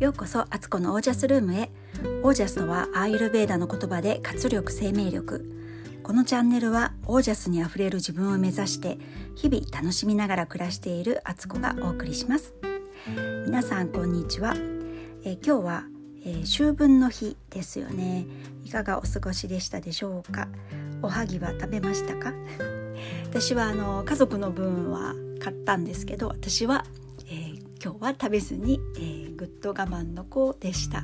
ようこそアツコのオージャスルームへ。オージャスとはアーユルベーダの言葉で活力生命力。このチャンネルはオージャスにあふれる自分を目指して日々楽しみながら暮らしているアツコがお送りします。皆さんこんにちは、え今日は、えー、秋分の日ですよね。いかがお過ごしでしたでしょうか？おはぎは食べましたか？私はあの家族の分は買ったんですけど私はえ今日は食べずに、えー、ぐっと我慢の子でした。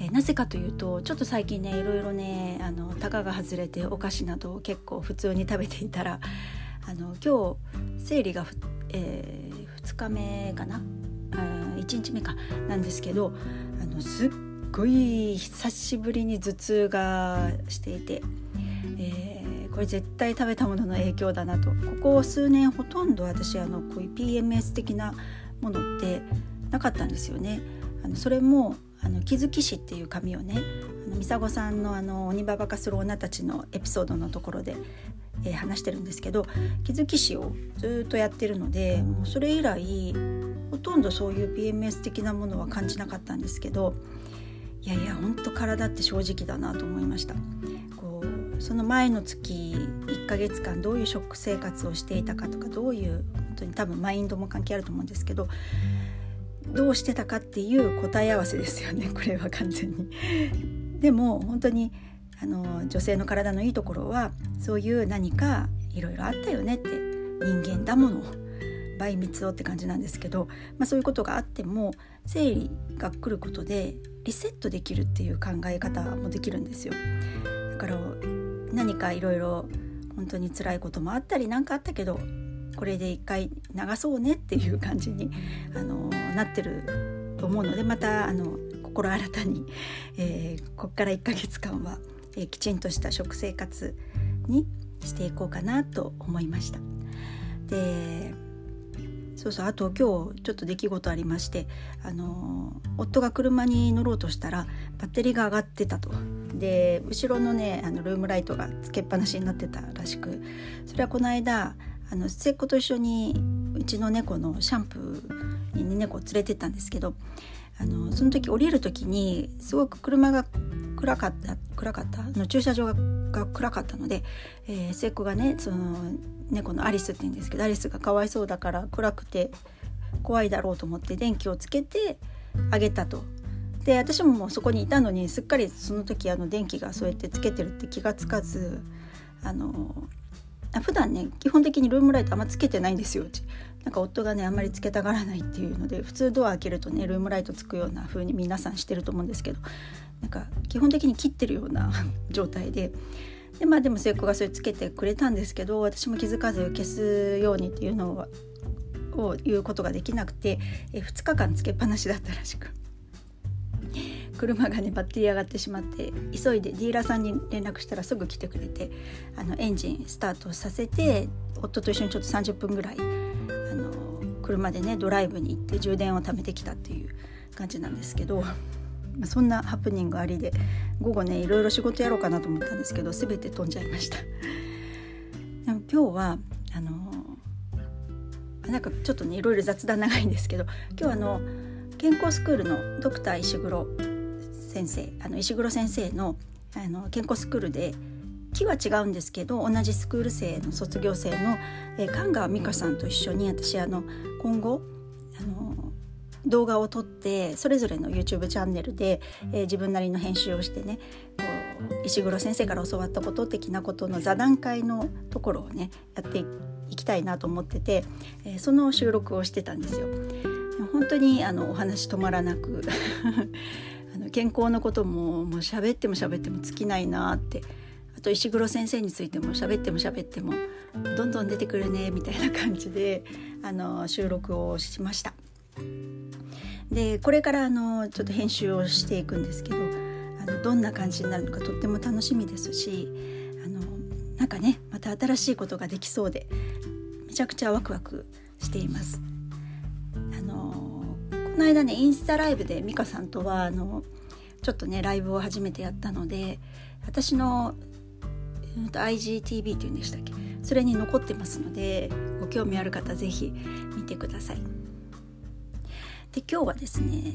えー、なぜかというとちょっと最近ねいろいろねあのたかが外れてお菓子などを結構普通に食べていたらあの今日生理が、えー、2日目かな？あ1日目か。なんですけどあのすっごい久しぶりに頭痛がしていて、えー、これ絶対食べたものの影響だなと。ここ数年ほとんど私あのこういう PMS 的なものってなかったんですよね。あのそれもあの気づき師っていう紙をねあのミサゴさんのあの鬼ババ化する女たちのエピソードのところで、えー、話してるんですけど気づき師をずっとやってるのでもうそれ以来ほとんどそういう PMS 的なものは感じなかったんですけどいやいやほんと体って正直だなと思いました。その前の月1ヶ月間どういう食生活をしていたかとかどういう本当に多分マインドも関係あると思うんですけどどうしてたかっていう答え合わせですよね これは完全に。でも本当にあの女性の体のいいところはそういう何かいろいろあったよねって人間だもの倍蜜をって感じなんですけど、まあ、そういうことがあっても生理が来ることでリセットできるっていう考え方もできるんですよ。だから何かいろいろ本当に辛いこともあったり何かあったけどこれで一回流そうねっていう感じにあのなってると思うのでまたあの心新たに、えー、ここから1ヶ月間は、えー、きちんとした食生活にしていこうかなと思いました。でそうそうあと今日ちょっと出来事ありましてあの夫が車に乗ろうとしたらバッテリーが上がってたとで後ろのねあのルームライトがつけっぱなしになってたらしくそれはこの間あの末っ子と一緒にうちの猫のシャンプーに、猫を連れてったんですけどあのその時降りる時にすごく車が暗かった暗かったの駐車場が暗かったので、えー、末っ子がねその猫のアリスって言うんですけどアリスがかわいそうだから暗くて怖いだろうと思って電気をつけてあげたと。で私ももうそこにいたのにすっかりその時あの電気がそうやってつけてるって気がつかずあの普段ね基本的にルームライトあんまつけてないんですよ。うちなんか夫がねあんまりつけたがらないっていうので普通ドア開けるとねルームライトつくような風に皆さんしてると思うんですけどなんか基本的に切ってるような 状態ででまあでも末っ子がそれつけてくれたんですけど私も気づかず消すようにっていうのを言うことができなくてえ2日間つけっぱなしだったらしく。車がねバッテリー上がってしまって急いでディーラーさんに連絡したらすぐ来てくれてあのエンジンスタートさせて夫と一緒にちょっと30分ぐらいあの車でねドライブに行って充電を貯めてきたっていう感じなんですけど、そんなハプニングありで午後ねいろいろ仕事やろうかなと思ったんですけど全て飛んじゃいました。でも今日はあのなんかちょっとねいろいろ雑談長いんですけど今日あの健康スクールのドクター石黒先生あの石黒先生のあの健康スクールで木は違うんですけど同じスクール生の卒業生の、えー、神川美香さんと一緒に私あの今後あの動画を撮ってそれぞれの YouTube チャンネルで、えー、自分なりの編集をしてねこう石黒先生から教わったこと的なことの座談会のところをねやっていきたいなと思ってて、えー、その収録をしてたんですよ。本当にあのお話止まらなく 健康のことももう喋っても喋っても尽きないなってあと石黒先生についても喋っても喋ってもどんどん出てくるねみたいな感じであの収録をしました。でこれからあのちょっと編集をしていくんですけどあのどんな感じになるのかとっても楽しみですしあのなんかねまた新しいことができそうでめちゃくちゃワクワクしています。あのこの間ねインスタライブで美香さんとはあのちょっとねライブを初めてやったので私の、うん、IGTV っていうんでしたっけそれに残ってますのでご興味ある方是非見てください。で今日はですね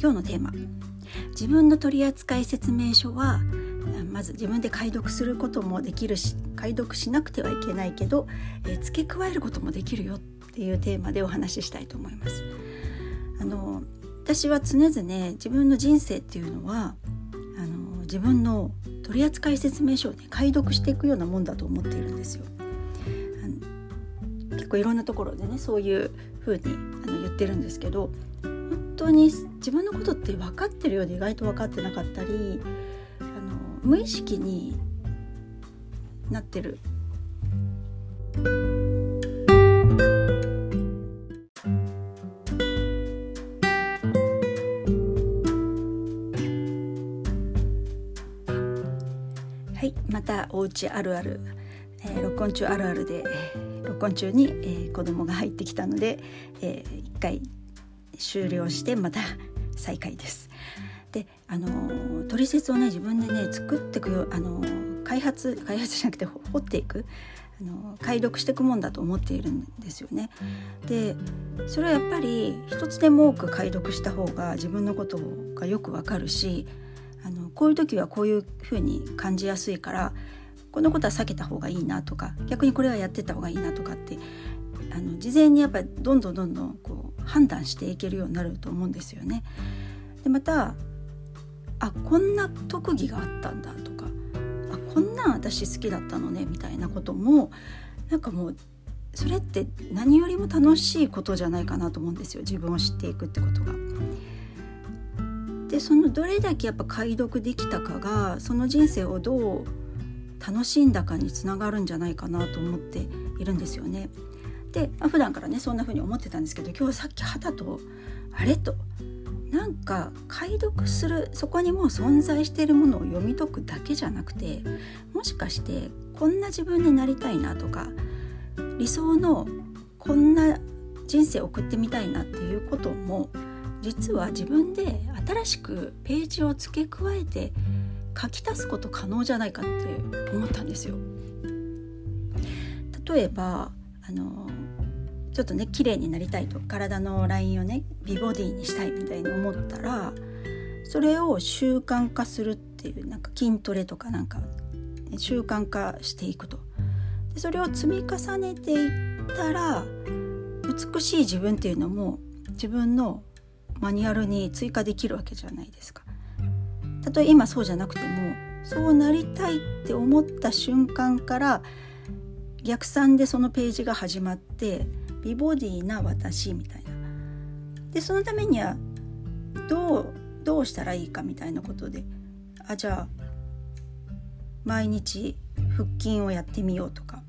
今日のテーマ自分の取扱説明書はまず自分で解読することもできるし解読しなくてはいけないけど、えー、付け加えることもできるよっていうテーマでお話ししたいと思います。あの私は常々自分の人生っていうのはあの自分の取扱説明書をね解読していくようなもんだと思っているんですよ。結構いろんなところでねそういう風にあの言ってるんですけど本当に自分のことって分かってるようで意外と分かってなかったりあの無意識になってる。またおうちあるある、えー、録音中あるあるで録音中に、えー、子供が入ってきたので、えー、一回終了してまた再開です。であの取説をね自分でね作っていくよあの開発開発じゃなくて掘っていくあの解読していくもんだと思っているんですよね。でそれはやっぱり一つでも多く解読した方が自分のことがよくわかるしあのこういう時はこういうふうに感じやすいからこのことは避けた方がいいなとか逆にこれはやってた方がいいなとかってあの事前にやっぱりどんどんどんどんこう判断していけるようになると思うんですよね。でまたあこんな特技があったんだとかあこんなん私好きだったのねみたいなこともなんかもうそれって何よりも楽しいことじゃないかなと思うんですよ自分を知っていくってことが。でそのどれだけやっぱ解読できたかがその人生をどう楽しんだかにつながるんじゃないかなと思っているんですよね。で、まあ、普段からねそんな風に思ってたんですけど今日さっき肌とあれとなんか解読するそこにもう存在しているものを読み解くだけじゃなくてもしかしてこんな自分になりたいなとか理想のこんな人生を送ってみたいなっていうことも実は自分で新しくページを付け加えて書き足すこと可能じゃないかって思ったんですよ。例えばあのちょっとね綺麗になりたいと体のラインをね美ボディにしたいみたいに思ったらそれを習慣化するっていうなんか筋トレとかなんか習慣化していくとでそれを積み重ねていったら美しい自分っていうのも自分のマニュアルに追加できるわけじゃないですか。たとえ今そうじゃなくてもそうなりたいって思った瞬間から逆算でそのページが始まって美ボディな私みたいな。でそのためにはどうどうしたらいいかみたいなことであじゃあ毎日腹筋をやってみようとか、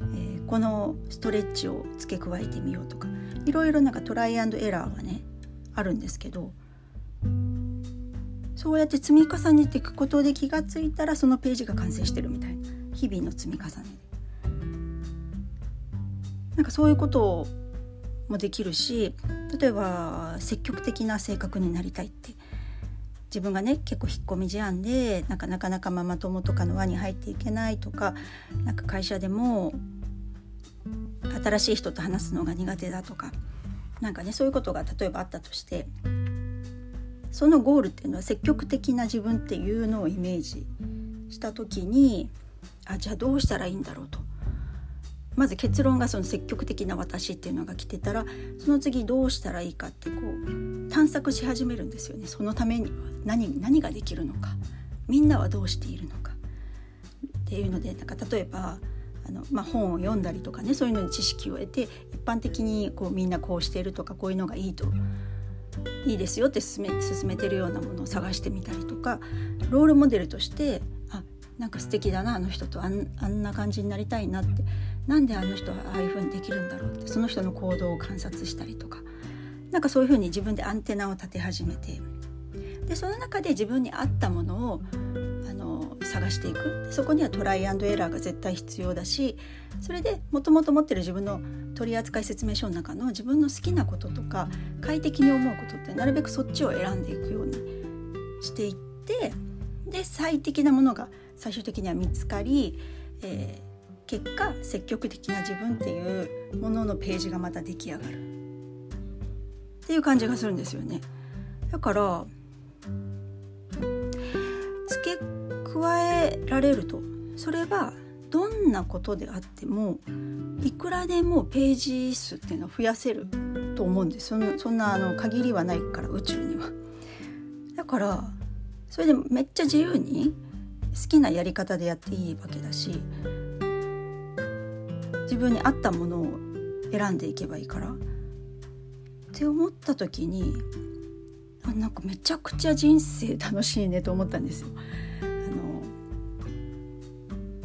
えー、このストレッチを付け加えてみようとかいろいろなんかトライアンドエラーはねあるんですけどそうやって積み重ねていくことで気がついたらそのページが完成してるみたいな。日々の積み重ねなんかそういうこともできるし例えば積極的な性格になりたいって。自分がね結構引っ込み思案でなんかなかなかママ友とかの輪に入っていけないとかなんか会社でも新しい人と話すのが苦手だとかなんかねそういうことが例えばあったとしてそのゴールっていうのは積極的な自分っていうのをイメージした時にあじゃあどうしたらいいんだろうと。まず結論がその積極的な私っていうのが来てたらその次どうしたらいいかってこう探索し始めるんですよね。そのためには何何ができるのか。みんなはどうしているのか。っていうのでなんか例えばあの、まあ、本を読んだりとかねそういうのに知識を得て一般的にこうみんなこうしているとかこういうのがいいといいですよって勧め勧めてるようなものを探してみたりとかロールモデルとしてあなんか素敵だなあの人とあんあんな感じになりたいなってなんであの人はああいう風にできるんだろうってその人の行動を観察したりとかなんかそういう風に自分でアンテナを立て始めてでその中で自分に合ったものを探していくそこにはトライアンドエラーが絶対必要だしそれでもともと持ってる自分の取扱説明書の中の自分の好きなこととか快適に思うことってなるべくそっちを選んでいくようにしていってで最適なものが最終的には見つかり、えー、結果積極的な自分っていうもののページがまた出来上がる。っていう感じがするんですよね。だから加えられるとそれはどんなことであってもいくらでもページ数っていうのを増やせると思うんですそんそんなあの限りはないから宇宙には。だからそれでめっちゃ自由に好きなやり方でやっていいわけだし自分に合ったものを選んでいけばいいからって思った時にあなんかめちゃくちゃ人生楽しいねと思ったんですよ。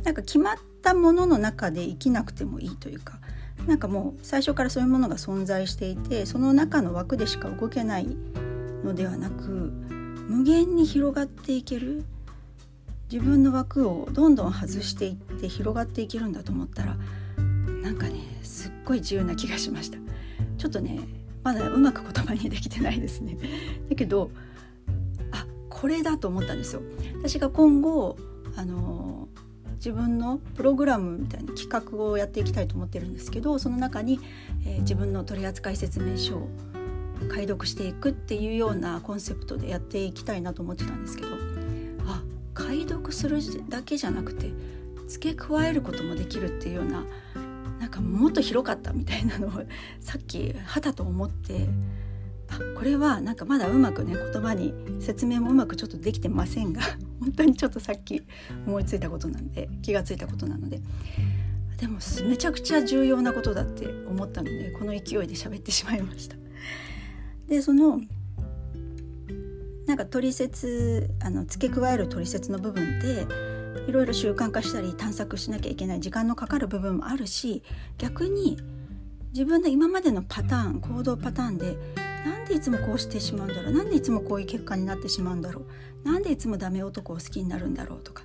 なんか決まったものの中で生きなくてもいいというかなんかもう最初からそういうものが存在していてその中の枠でしか動けないのではなく無限に広がっていける自分の枠をどんどん外していって広がっていけるんだと思ったらなんかねすっごい自由な気がしました。ちょっとねまだうまく言葉にできてないですね。だけどあこれだと思ったんですよ。私が今後あの自分のプログラムみたいな企画をやっていきたいと思ってるんですけどその中に、えー、自分の取扱説明書を解読していくっていうようなコンセプトでやっていきたいなと思ってたんですけどあ解読するだけじゃなくて付け加えることもできるっていうようななんかもっと広かったみたいなのを さっきはたと思ってあこれはなんかまだうまくね言葉に説明もうまくちょっとできてませんが本当にちょっとさっき思いついたことなんで気がついたことなのででもめちゃくちゃ重要なことだって思ったのでこの勢いで喋ってしまいました。でそのなんか取説あの付け加える取説の部分っていろいろ習慣化したり探索しなきゃいけない時間のかかる部分もあるし逆に自分の今までのパターン行動パターンでなんでいつもこうしてしまうんだろう？なんでいつもこういう結果になってしまうんだろう？なんでいつもダメ男を好きになるんだろうとか？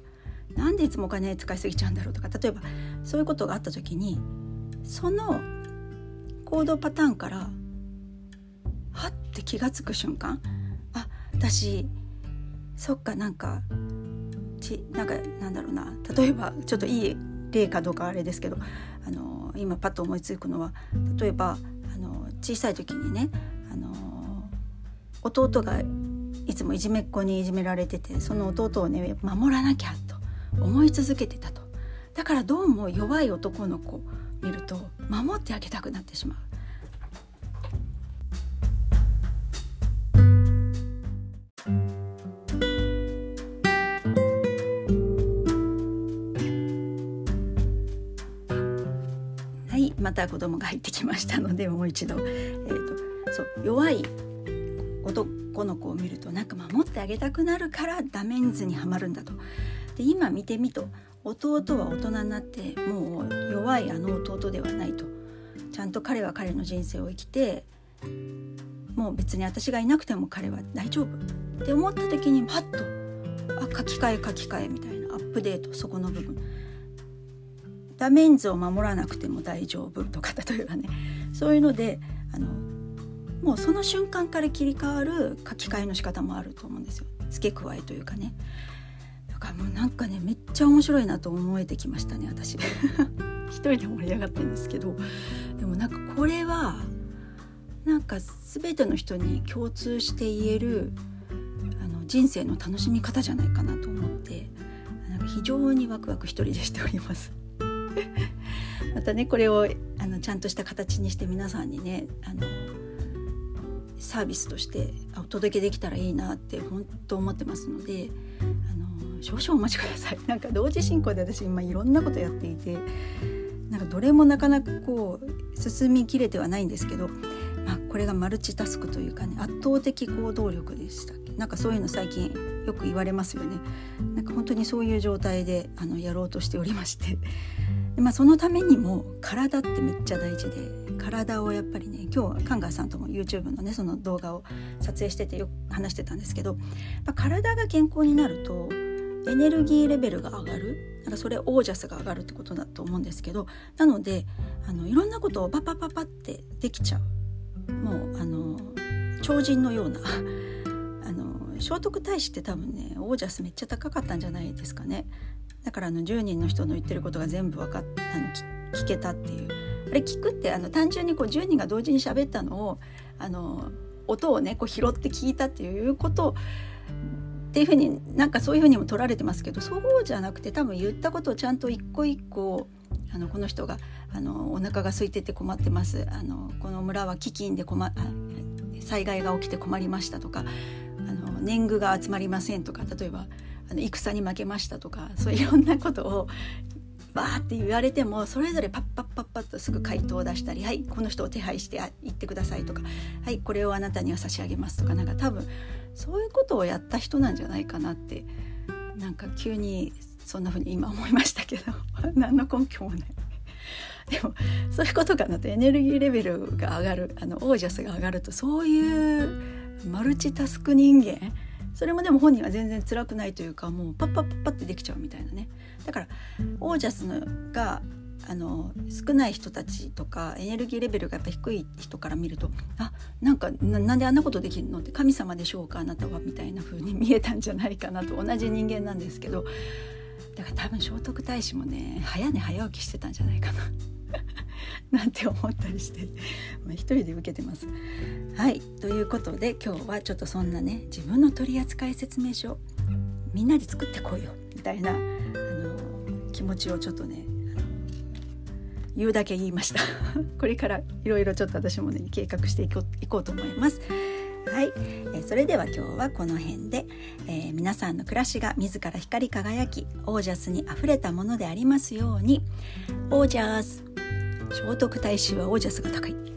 なんでいつもお金使いすぎちゃうんだろうとか？例えばそういうことがあった時にその行動パターンからはって気が付く瞬間あ私そっかなんかちなんかなんだろうな。例えばちょっといい例かどうかあれですけどあの今パッと思いつくのは例えばあの小さい時にねあの弟がいつもいじめっ子にいじめられててその弟をね守らなきゃと思い続けてたと。だからどうも弱い男の子見ると守ってあげたくなってしまう。また子供が入ってきましたのでもう一度、えー、そう弱い男の子を見るとなんか守ってあげたくなるからダメンズにはまるんだと。で今見てみと弟は大人になってもう弱いあの弟ではないと。ちゃんと彼は彼の人生を生きてもう別に私がいなくても彼は大丈夫って思った時にパッとあ書き換え書き換えみたいなアップデートそこの部分。ダメンズを守らなくても大丈夫とか例えばね。そういうのであのもうその瞬間から切り替わる書き換えの仕方もあると思うんですよ。付け加えというかね。だからもうなんかねめっちゃ面白いなと思えてきましたね私。一人で盛り上がってるんですけど。でもなんかこれはなんか全ての人に共通して言えるあの人生の楽しみ方じゃないかなと思ってなんか非常にワクワク一人でしております。またねこれをあのちゃんとした形にして皆さんにねあのサービスとしてお届けできたらいいなって本当思ってますのであの少々お待ちください。なんか同時進行で私今いろんなことやっていてなんかどれもなかなかこう進みきれてはないんですけど、まあ、これがマルチタスクというかね圧倒的行動力でしたっけ？なんかそういうの最近よく言われますよね。なんか本当にそういう状態であのやろうとしておりまして。で、まあ、そのためにも体ってめっちゃ大事で体をやっぱりね今日はカンガーさんとも YouTube のねその動画を撮影しててよく話してたんですけど、体が健康になるとエネルギーレベルが上がるなんかそれオージャスが上がるってことだと思うんですけどなのであのいろんなことをパパパパってできちゃう。もうあの超人のような あの聖徳太子って多分ねオージャスめっちゃ高かったんじゃないですかね。だからあの10人の人の言ってることが全部分かっあの聞けたっていう。れ聞くってあの単純にこう10人が同時に喋ったのをあの音をねこう拾って聞いたっていうことっていうふうになんかそういうふうにも取られてますけどそうじゃなくて多分言ったことをちゃんと一個一個あのこの人があのお腹が空いてて困ってます。あのこの村は飢饉で困災害が起きて困りましたとかあの年貢が集まりませんとか例えばあの戦に負けましたとかそういろんなことをバーって言われてもそれぞれパッパッパッパッとすぐ回答を出したり「はいこの人を手配して行ってください」とか「はいこれをあなたには差し上げます」とかなんか多分そういうことをやった人なんじゃないかなってなんか急にそんな風に今思いましたけど 何の根拠もない。でもそういうことかなとエネルギーレベルが上がるあのオージャスが上がるとそういうマルチタスク人間それもでも本人は全然辛くないというかもうパッパッパッパってできちゃうみたいなね。だからオージャスがあの少ない人たちとかエネルギーレベルがやっぱ低い人から見るとあなんかなんであんなことできるのって神様でしょうかあなたはみたいな風に見えたんじゃないかなと同じ人間なんですけど。だから多分聖徳太子もね早寝早起きしてたんじゃないかな。なんて思ったりして、一人で受けてます。はいということで今日はちょっとそんなね自分の取扱説明書みんなで作ってこいよみたいなあの気持ちをちょっとね言うだけ言いました。これからいろいろちょっと私もね計画していこいこうと思います。はい、え、それでは今日はこの辺で、えー、皆さんの暮らしが自ら光り輝きオージャスにあふれたものでありますようにオージャス。聖徳太子はオージャスが高い。